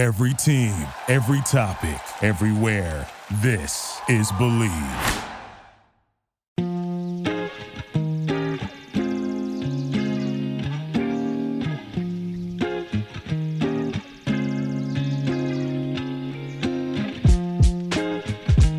Every team, every topic, everywhere. This is Bleav.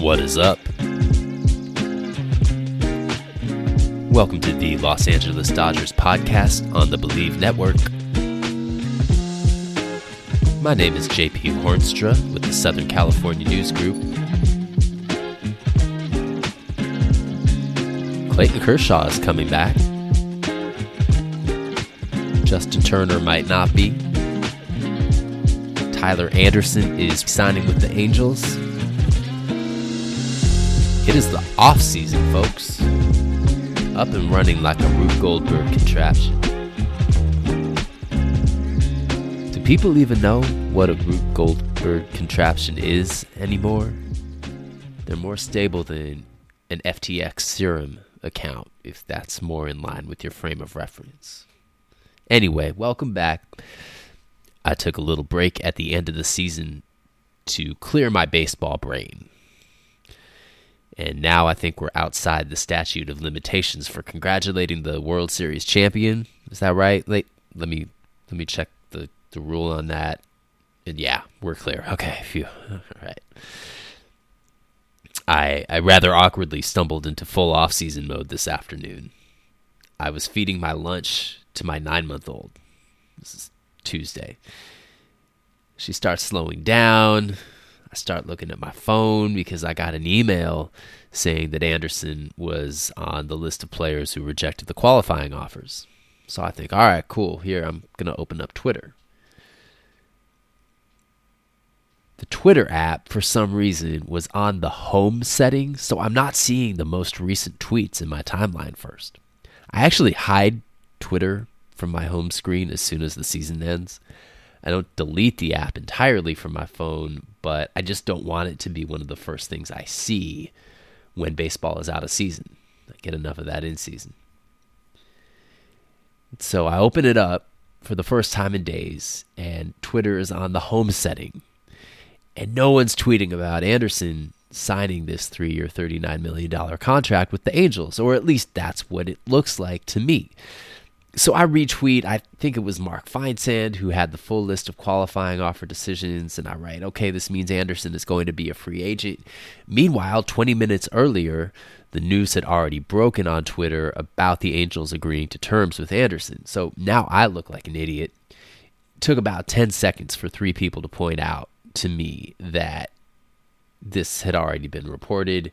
What is up? Welcome to the Los Angeles Dodgers podcast on the Bleav Network. My name is JP Hoornstra with the Southern California News Group. Clayton Kershaw is coming back. Justin Turner might not be. Tyler Anderson is signing with the Angels. It is the off season, folks. Up and running like a Rube Goldberg contraption. People even know what a Rube Goldberg contraption is anymore? They're more stable than an FTX serum account, if that's more in line with your frame of reference. Anyway, welcome back. I took a little break at the end of the season to clear my baseball brain and now I think we're outside the statute of limitations for congratulating the World Series champion. Is that right? Let, let me let me check the, rule on that. And yeah, we're clear. Okay, phew. All right. I I rather awkwardly stumbled into full off season mode this afternoon. I was feeding my lunch to my nine month old. This is Tuesday. She starts slowing down. I start looking at my phone because I got an email saying that Anderson was on the list of players who rejected the qualifying offers. So I think, all right, cool. Here, I'm going to open up Twitter. The Twitter app, for some reason, was on the home setting, so I'm not seeing the most recent tweets in my timeline first. I actually hide Twitter from my home screen as soon as the season ends. I don't delete the app entirely from my phone, but I just don't want it to be one of the first things I see when baseball is out of season. I get enough of that in season. So I open it up for the first time in days, and Twitter is on the home setting. And no one's tweeting about Anderson signing this three year, $39 million contract with the Angels, or at least that's what it looks like to me so I retweet, I think it was Mark Feinsand who had the full list of qualifying offer decisions, and I write, okay, this means Anderson is going to be a free agent. Meanwhile, 20 minutes earlier, the news had already broken on Twitter about the Angels agreeing to terms with Anderson. So now I look like an idiot. It took about 10 seconds for three people to point out to me that this had already been reported.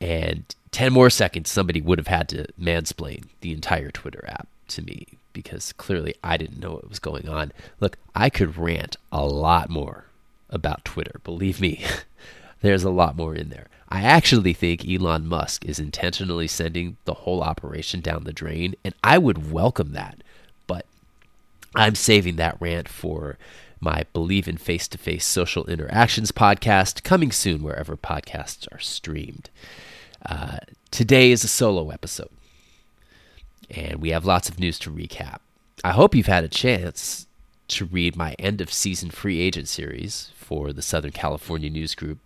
And 10 more seconds, somebody would have had to mansplain the entire Twitter app to me because clearly I didn't know what was going on. Look, I could rant a lot more about Twitter. Believe me, there's a lot more in there. I actually think Elon Musk is intentionally sending the whole operation down the drain, and I would welcome that. But I'm saving that rant for my Bleav in Face to Face Social Interactions podcast, coming soon wherever podcasts are streamed. Uh, today is a solo episode, and we have lots of news to recap. I hope you've had a chance to read my end of season free agent series for the Southern California News Group,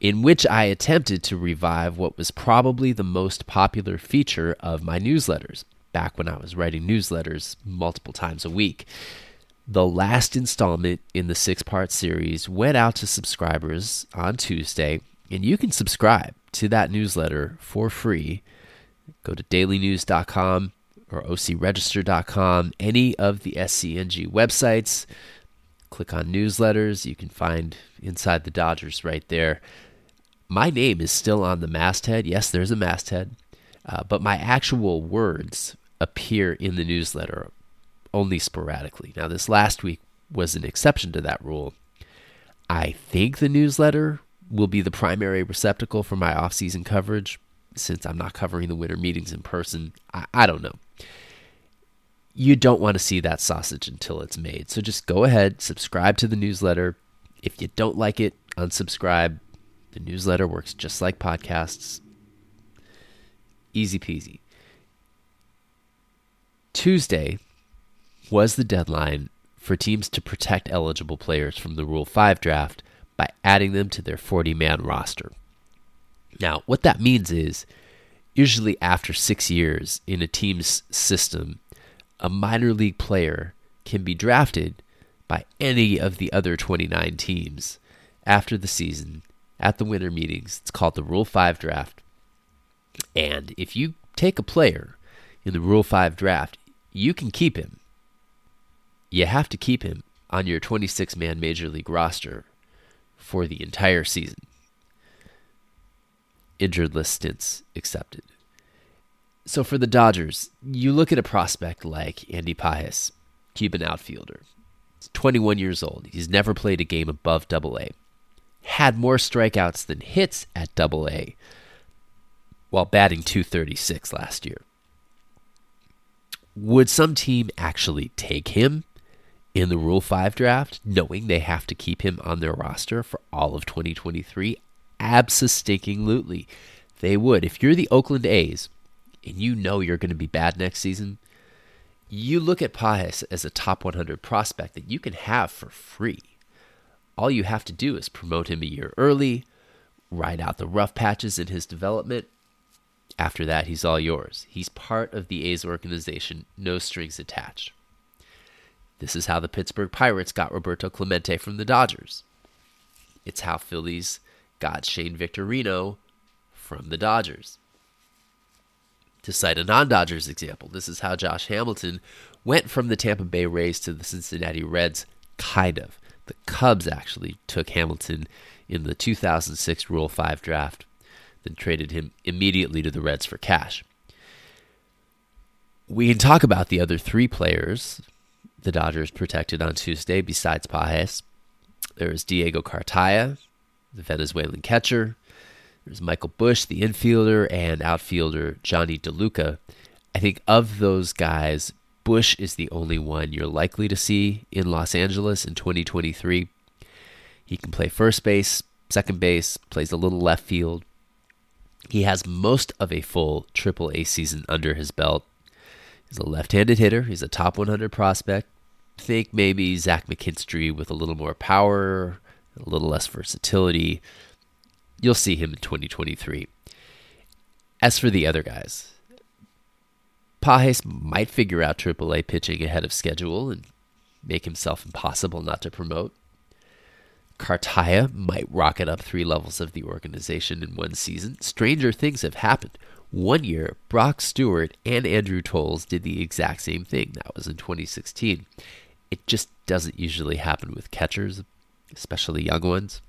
in which I attempted to revive what was probably the most popular feature of my newsletters back when I was writing newsletters multiple times a week. The last installment in the six part series went out to subscribers on Tuesday, and you can subscribe to that newsletter for free. Go to dailynews.com or ocregister.com, any of the SCNG websites. Click on newsletters. You can find Inside the Dodgers right there. My name is still on the masthead. Yes, there's a masthead, uh, but my actual words appear in the newsletter only sporadically. Now, this last week was an exception to that rule. I think the newsletter will be the primary receptacle for my off-season coverage since I'm not covering the winter meetings in person. I, I don't know. You don't want to see that sausage until it's made. So just go ahead, subscribe to the newsletter. If you don't like it, unsubscribe. The newsletter works just like podcasts. Easy peasy. Tuesday was the deadline for teams to protect eligible players from the Rule 5 draft by adding them to their 40 man roster. Now, what that means is usually after six years in a team's system, a minor league player can be drafted by any of the other 29 teams after the season at the winter meetings. It's called the Rule 5 draft. And if you take a player in the Rule 5 draft, you can keep him. You have to keep him on your 26 man major league roster for the entire season. Injured list stints accepted. So for the Dodgers, you look at a prospect like Andy Pages, Cuban outfielder. He's 21 years old. He's never played a game above double A. Had more strikeouts than hits at double A while batting 236 last year. Would some team actually take him in the Rule 5 draft, knowing they have to keep him on their roster for all of 2023? Absolutely. They would. If you're the Oakland A's and you know you're going to be bad next season, you look at Pages as a top 100 prospect that you can have for free. All you have to do is promote him a year early, ride out the rough patches in his development. After that, he's all yours. He's part of the A's organization, no strings attached. This is how the Pittsburgh Pirates got Roberto Clemente from the Dodgers. It's how Phillies got Shane Victorino from the Dodgers. To cite a non Dodgers example, this is how Josh Hamilton went from the Tampa Bay Rays to the Cincinnati Reds, kind of. The Cubs actually took Hamilton in the 2006 Rule 5 draft, then traded him immediately to the Reds for cash. We can talk about the other three players the Dodgers protected on Tuesday besides Pages. There's Diego Cartaya, the Venezuelan catcher. There's Michael Busch, the infielder, and outfielder Jonny DeLuca. I think of those guys, Busch is the only one you're likely to see in Los Angeles in 2023. He can play first base, second base, plays a little left field. He has most of a full Triple A season under his belt. He's a left-handed hitter. He's a top 100 prospect. Think maybe Zach McKinstry with a little more power, a little less versatility. You'll see him in 2023. As for the other guys, Pages might figure out AAA pitching ahead of schedule and make himself impossible not to promote. Cartaya might rocket up three levels of the organization in one season. Stranger things have happened. One year, Brock Stewart and Andrew Toles did the exact same thing. That was in 2016. It just doesn't usually happen with catchers, especially young ones.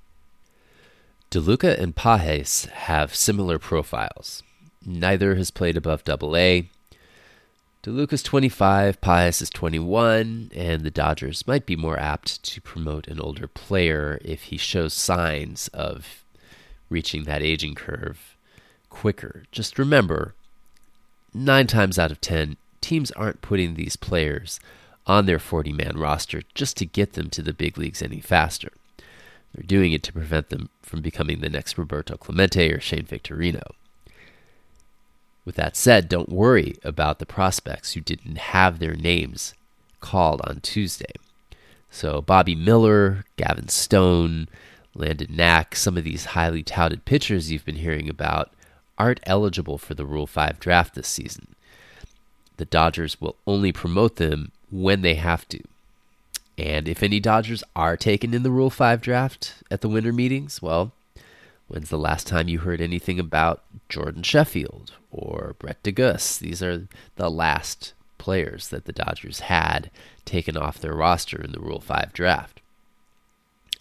DeLuca and Pages have similar profiles. Neither has played above double A. DeLuca's 25, Pages is 21, and the Dodgers might be more apt to promote an older player if he shows signs of reaching that aging curve quicker. Just remember, nine times out of ten, teams aren't putting these players on their 40 man roster just to get them to the big leagues any faster. They're doing it to prevent them from becoming the next Roberto Clemente or Shane Victorino. With that said, don't worry about the prospects who didn't have their names called on Tuesday. So, Bobby Miller, Gavin Stone, Landon Knack, some of these highly touted pitchers you've been hearing about aren't eligible for the Rule 5 draft this season. The Dodgers will only promote them when they have to. And if any Dodgers are taken in the Rule 5 draft at the winter meetings, well, when's the last time you heard anything about Jordan Sheffield or Brett de Geus? These are the last players that the Dodgers had taken off their roster in the Rule 5 draft.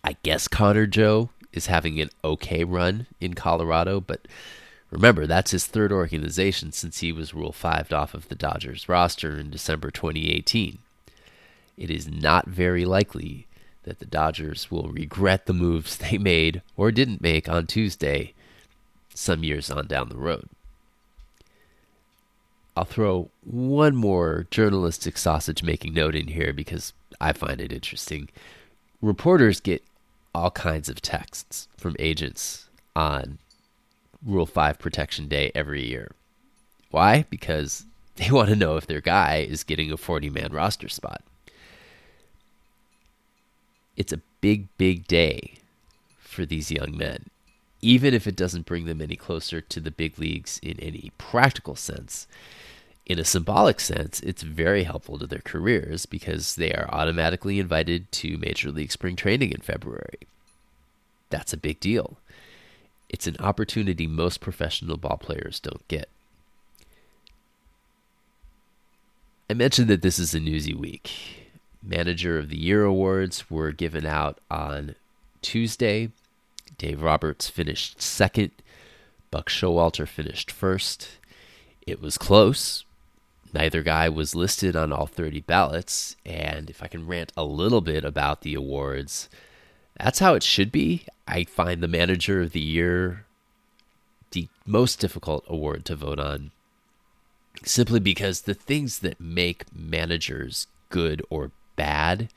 I guess Connor Joe is having an okay run in Colorado, but remember, that's his third organization since he was Rule 5 off of the Dodgers roster in December 2018 it is not very likely that the Dodgers will regret the moves they made or didn't make on Tuesday some years on down the road. I'll throw one more journalistic sausage making note in here because I find it interesting. Reporters get all kinds of texts from agents on Rule 5 Protection Day every year. Why? Because they want to know if their guy is getting a 40 man roster spot it's a big, big day for these young men, even if it doesn't bring them any closer to the big leagues in any practical sense. In a symbolic sense, it's very helpful to their careers because they are automatically invited to Major League Spring Training in February. That's a big deal. It's an opportunity most professional ball players don't get. I mentioned that this is a newsy week. Manager of the Year awards were given out on Tuesday. Dave Roberts finished second. Buck Showalter finished first. It was close. Neither guy was listed on all 30 ballots. And if I can rant a little bit about the awards, that's how it should be. I find the Manager of the Year the most difficult award to vote on simply because the things that make managers good or bad,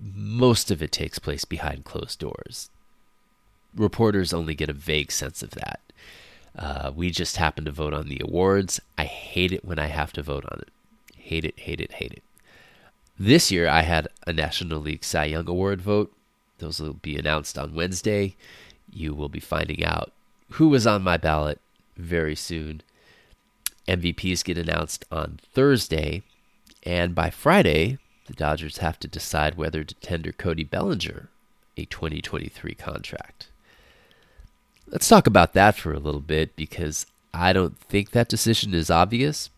most of it takes place behind closed doors. Reporters only get a vague sense of that. Uh, we just happen to vote on the awards. I hate it when I have to vote on it. Hate it, hate it, hate it. This year, I had a National League Cy Young Award vote. Those will be announced on Wednesday. You will be finding out who was on my ballot very soon. MVPs get announced on Thursday, and by Friday, the Dodgers have to decide whether to tender Cody Bellinger a 2023 contract. Let's talk about that for a little bit because I don't think that decision is obvious.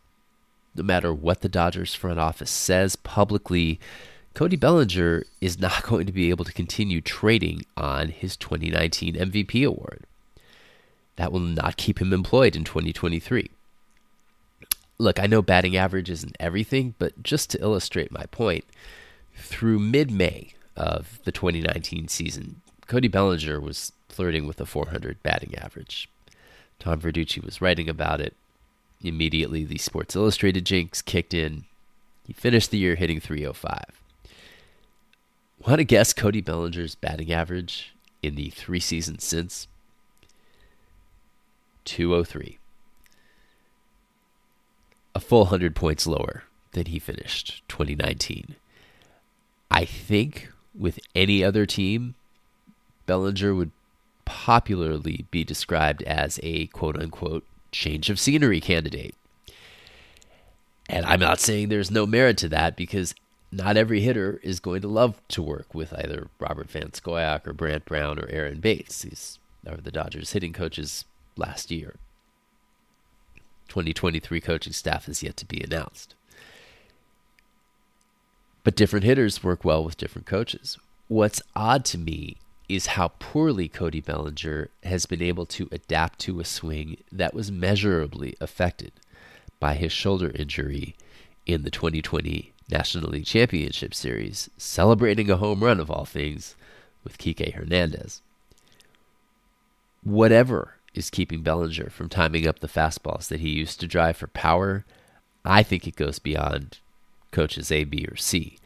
No matter what the Dodgers front office says publicly, Cody Bellinger is not going to be able to continue trading on his 2019 MVP award. That will not keep him employed in 2023 look, I know batting average isn't everything, but just to illustrate my point, through mid May of the 2019 season, Cody Bellinger was flirting with a 400 batting average. Tom Verducci was writing about it. Immediately, the Sports Illustrated jinx kicked in. He finished the year hitting 305. Want to guess Cody Bellinger's batting average in the three seasons since? 203 a full 100 points lower than he finished 2019. I think with any other team, Bellinger would popularly be described as a quote unquote change of scenery candidate. And I'm not saying there's no merit to that because not every hitter is going to love to work with either Robert Van Scoyoc or Brant Brown or Aaron Bates. These are the Dodgers hitting coaches last year. 2023 coaching staff is yet to be announced. But different hitters work well with different coaches. What's odd to me is how poorly Cody Bellinger has been able to adapt to a swing that was measurably affected by his shoulder injury in the 2020 National League Championship Series, celebrating a home run of all things with Kike Hernandez. Whatever is keeping Bellinger from timing up the fastballs that he used to drive for power, I think it goes beyond coaches A, B, or C.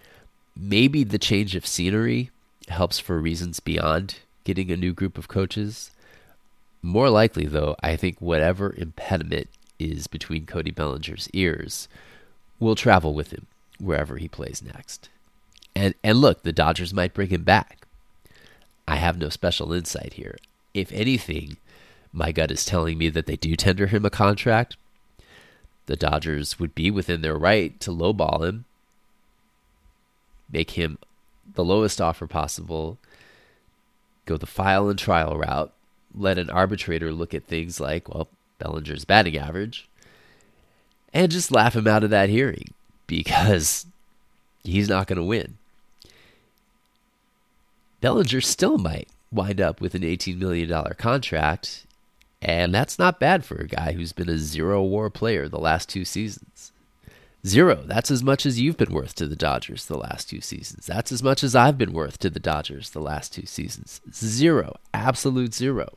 Maybe the change of scenery helps for reasons beyond getting a new group of coaches. More likely, though, I think whatever impediment is between Cody Bellinger's ears will travel with him wherever he plays next. And and look, the Dodgers might bring him back. I have no special insight here. If anything, my gut is telling me that they do tender him a contract. The Dodgers would be within their right to lowball him, make him the lowest offer possible, go the file and trial route, let an arbitrator look at things like, well, Bellinger's batting average, and just laugh him out of that hearing because he's not going to win. Bellinger still might wind up with an $18 million contract and that's not bad for a guy who's been a zero war player the last two seasons. Zero. That's as much as you've been worth to the Dodgers the last two seasons. That's as much as I've been worth to the Dodgers the last two seasons. Zero. Absolute zero.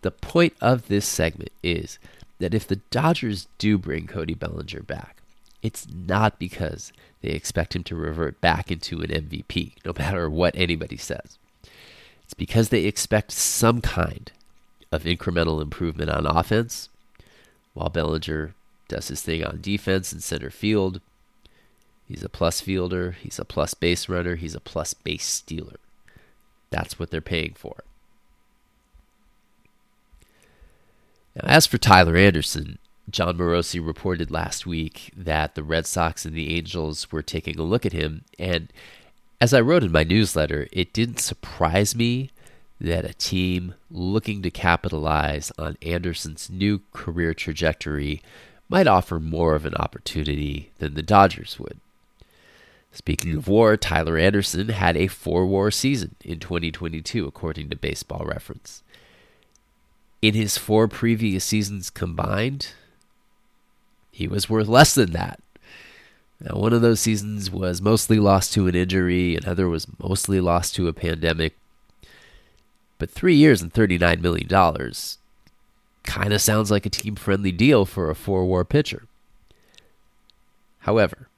The point of this segment is that if the Dodgers do bring Cody Bellinger back, it's not because they expect him to revert back into an MVP, no matter what anybody says. It's because they expect some kind of incremental improvement on offense, while Bellinger does his thing on defense and center field. He's a plus fielder, he's a plus base runner, he's a plus base stealer. That's what they're paying for. Now, as for Tyler Anderson, Jon Morosi reported last week that the Red Sox and the Angels were taking a look at him. And as I wrote in my newsletter, it didn't surprise me that a team looking to capitalize on Anderson's new career trajectory might offer more of an opportunity than the Dodgers would. Speaking of war, Tyler Anderson had a four war season in 2022, according to Baseball Reference. In his four previous seasons combined, he was worth less than that. Now, one of those seasons was mostly lost to an injury, another was mostly lost to a pandemic. But three years and $39 million kind of sounds like a team friendly deal for a four war pitcher. However,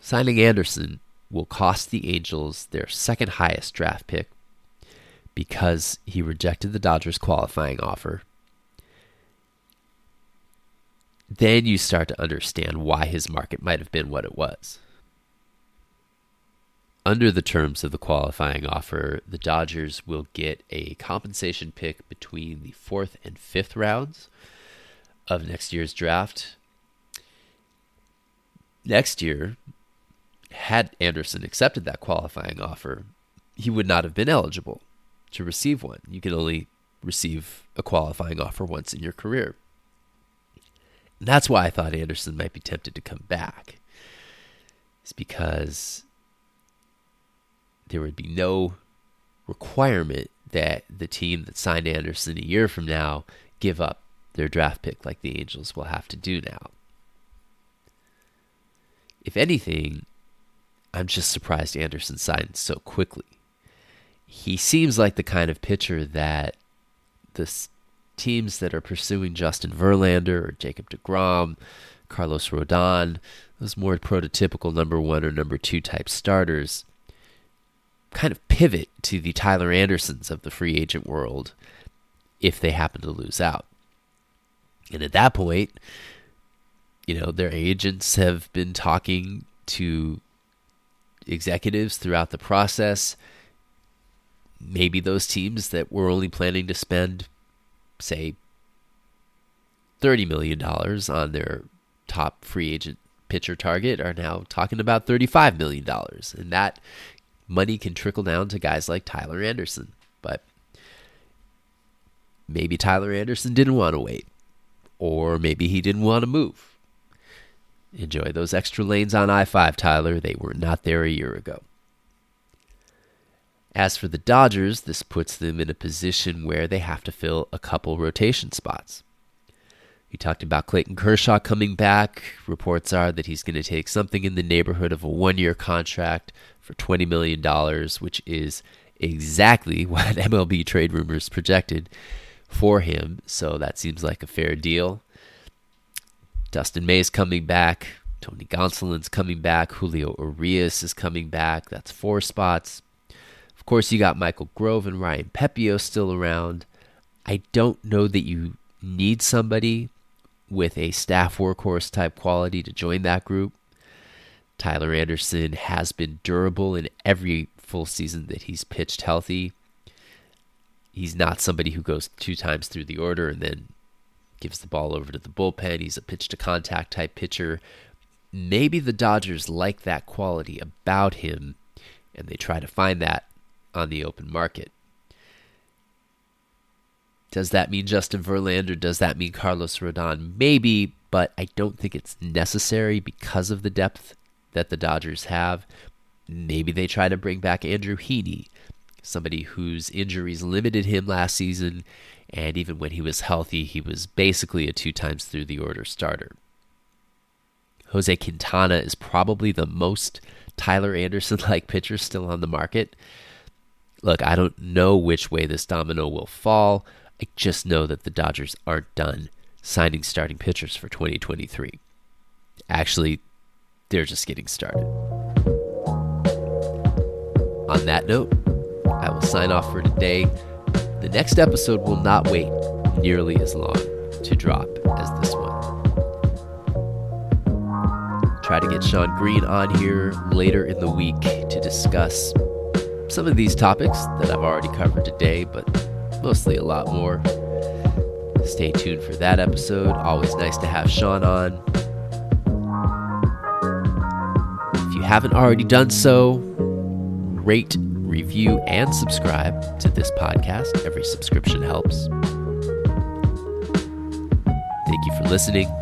signing Anderson will cost the Angels their second highest draft pick because he rejected the Dodgers qualifying offer then you start to understand why his market might have been what it was. Under the terms of the qualifying offer, the Dodgers will get a compensation pick between the fourth and fifth rounds of next year's draft. Next year, had Anderson accepted that qualifying offer, he would not have been eligible to receive one. You can only receive a qualifying offer once in your career. That's why I thought Anderson might be tempted to come back. It's because there would be no requirement that the team that signed Anderson a year from now give up their draft pick like the Angels will have to do now. If anything, I'm just surprised Anderson signed so quickly. He seems like the kind of pitcher that the teams that are pursuing Justin Verlander or Jacob DeGrom, Carlos Rodon, those more prototypical number one or number two type starters, kind of pivot to the Tyler Andersons of the free agent world if they happen to lose out. And at that point, you know, their agents have been talking to executives throughout the process. Maybe those teams that were only planning to spend say, $30 million on their top free agent pitcher target are now talking about $35 million. And that money can trickle down to guys like Tyler Anderson. But maybe Tyler Anderson didn't want to wait, or maybe he didn't want to move. Enjoy those extra lanes on I 5, Tyler. They were not there a year ago. As for the Dodgers, this puts them in a position where they have to fill a couple rotation spots. We talked about Clayton Kershaw coming back. Reports are that he's going to take something in the neighborhood of a one year contract for $20 million, which is exactly what MLB trade rumors projected for him. So that seems like a fair deal. Dustin May's coming back. Tony Gonsolin's coming back. Julio Urias is coming back. That's four spots. Of course, you got Michael Grove and Ryan Pepiot still around. I don't know that you need somebody with a staff workhorse type quality to join that group. Tyler Anderson has been durable in every full season that he's pitched healthy. He's not somebody who goes two times through the order and then gives the ball over to the bullpen. He's a pitch to contact type pitcher. Maybe the Dodgers like that quality about him and they try to find that on the open market. Does that mean Justin Verlander? Does that mean Carlos Rodon? Maybe, but I don't think it's necessary because of the depth that the Dodgers have. Maybe they try to bring back Andrew Heaney, somebody whose injuries limited him last season, and even when he was healthy, he was basically a two times through the order starter. Jose Quintana is probably the most Tyler Anderson like pitcher still on the market. Look, I don't know which way this domino will fall. I just know that the Dodgers aren't done signing starting pitchers for 2023. Actually, they're just getting started. On that note, I will sign off for today. The next episode will not wait nearly as long to drop as this one. try to get Sean Green on here later in the week to discuss some of these topics that I've already covered today, but mostly a lot more. Stay tuned for that episode. Always nice to have Sean on. If you haven't already done so, rate, review, and subscribe to this podcast. Every subscription helps. Thank you for listening.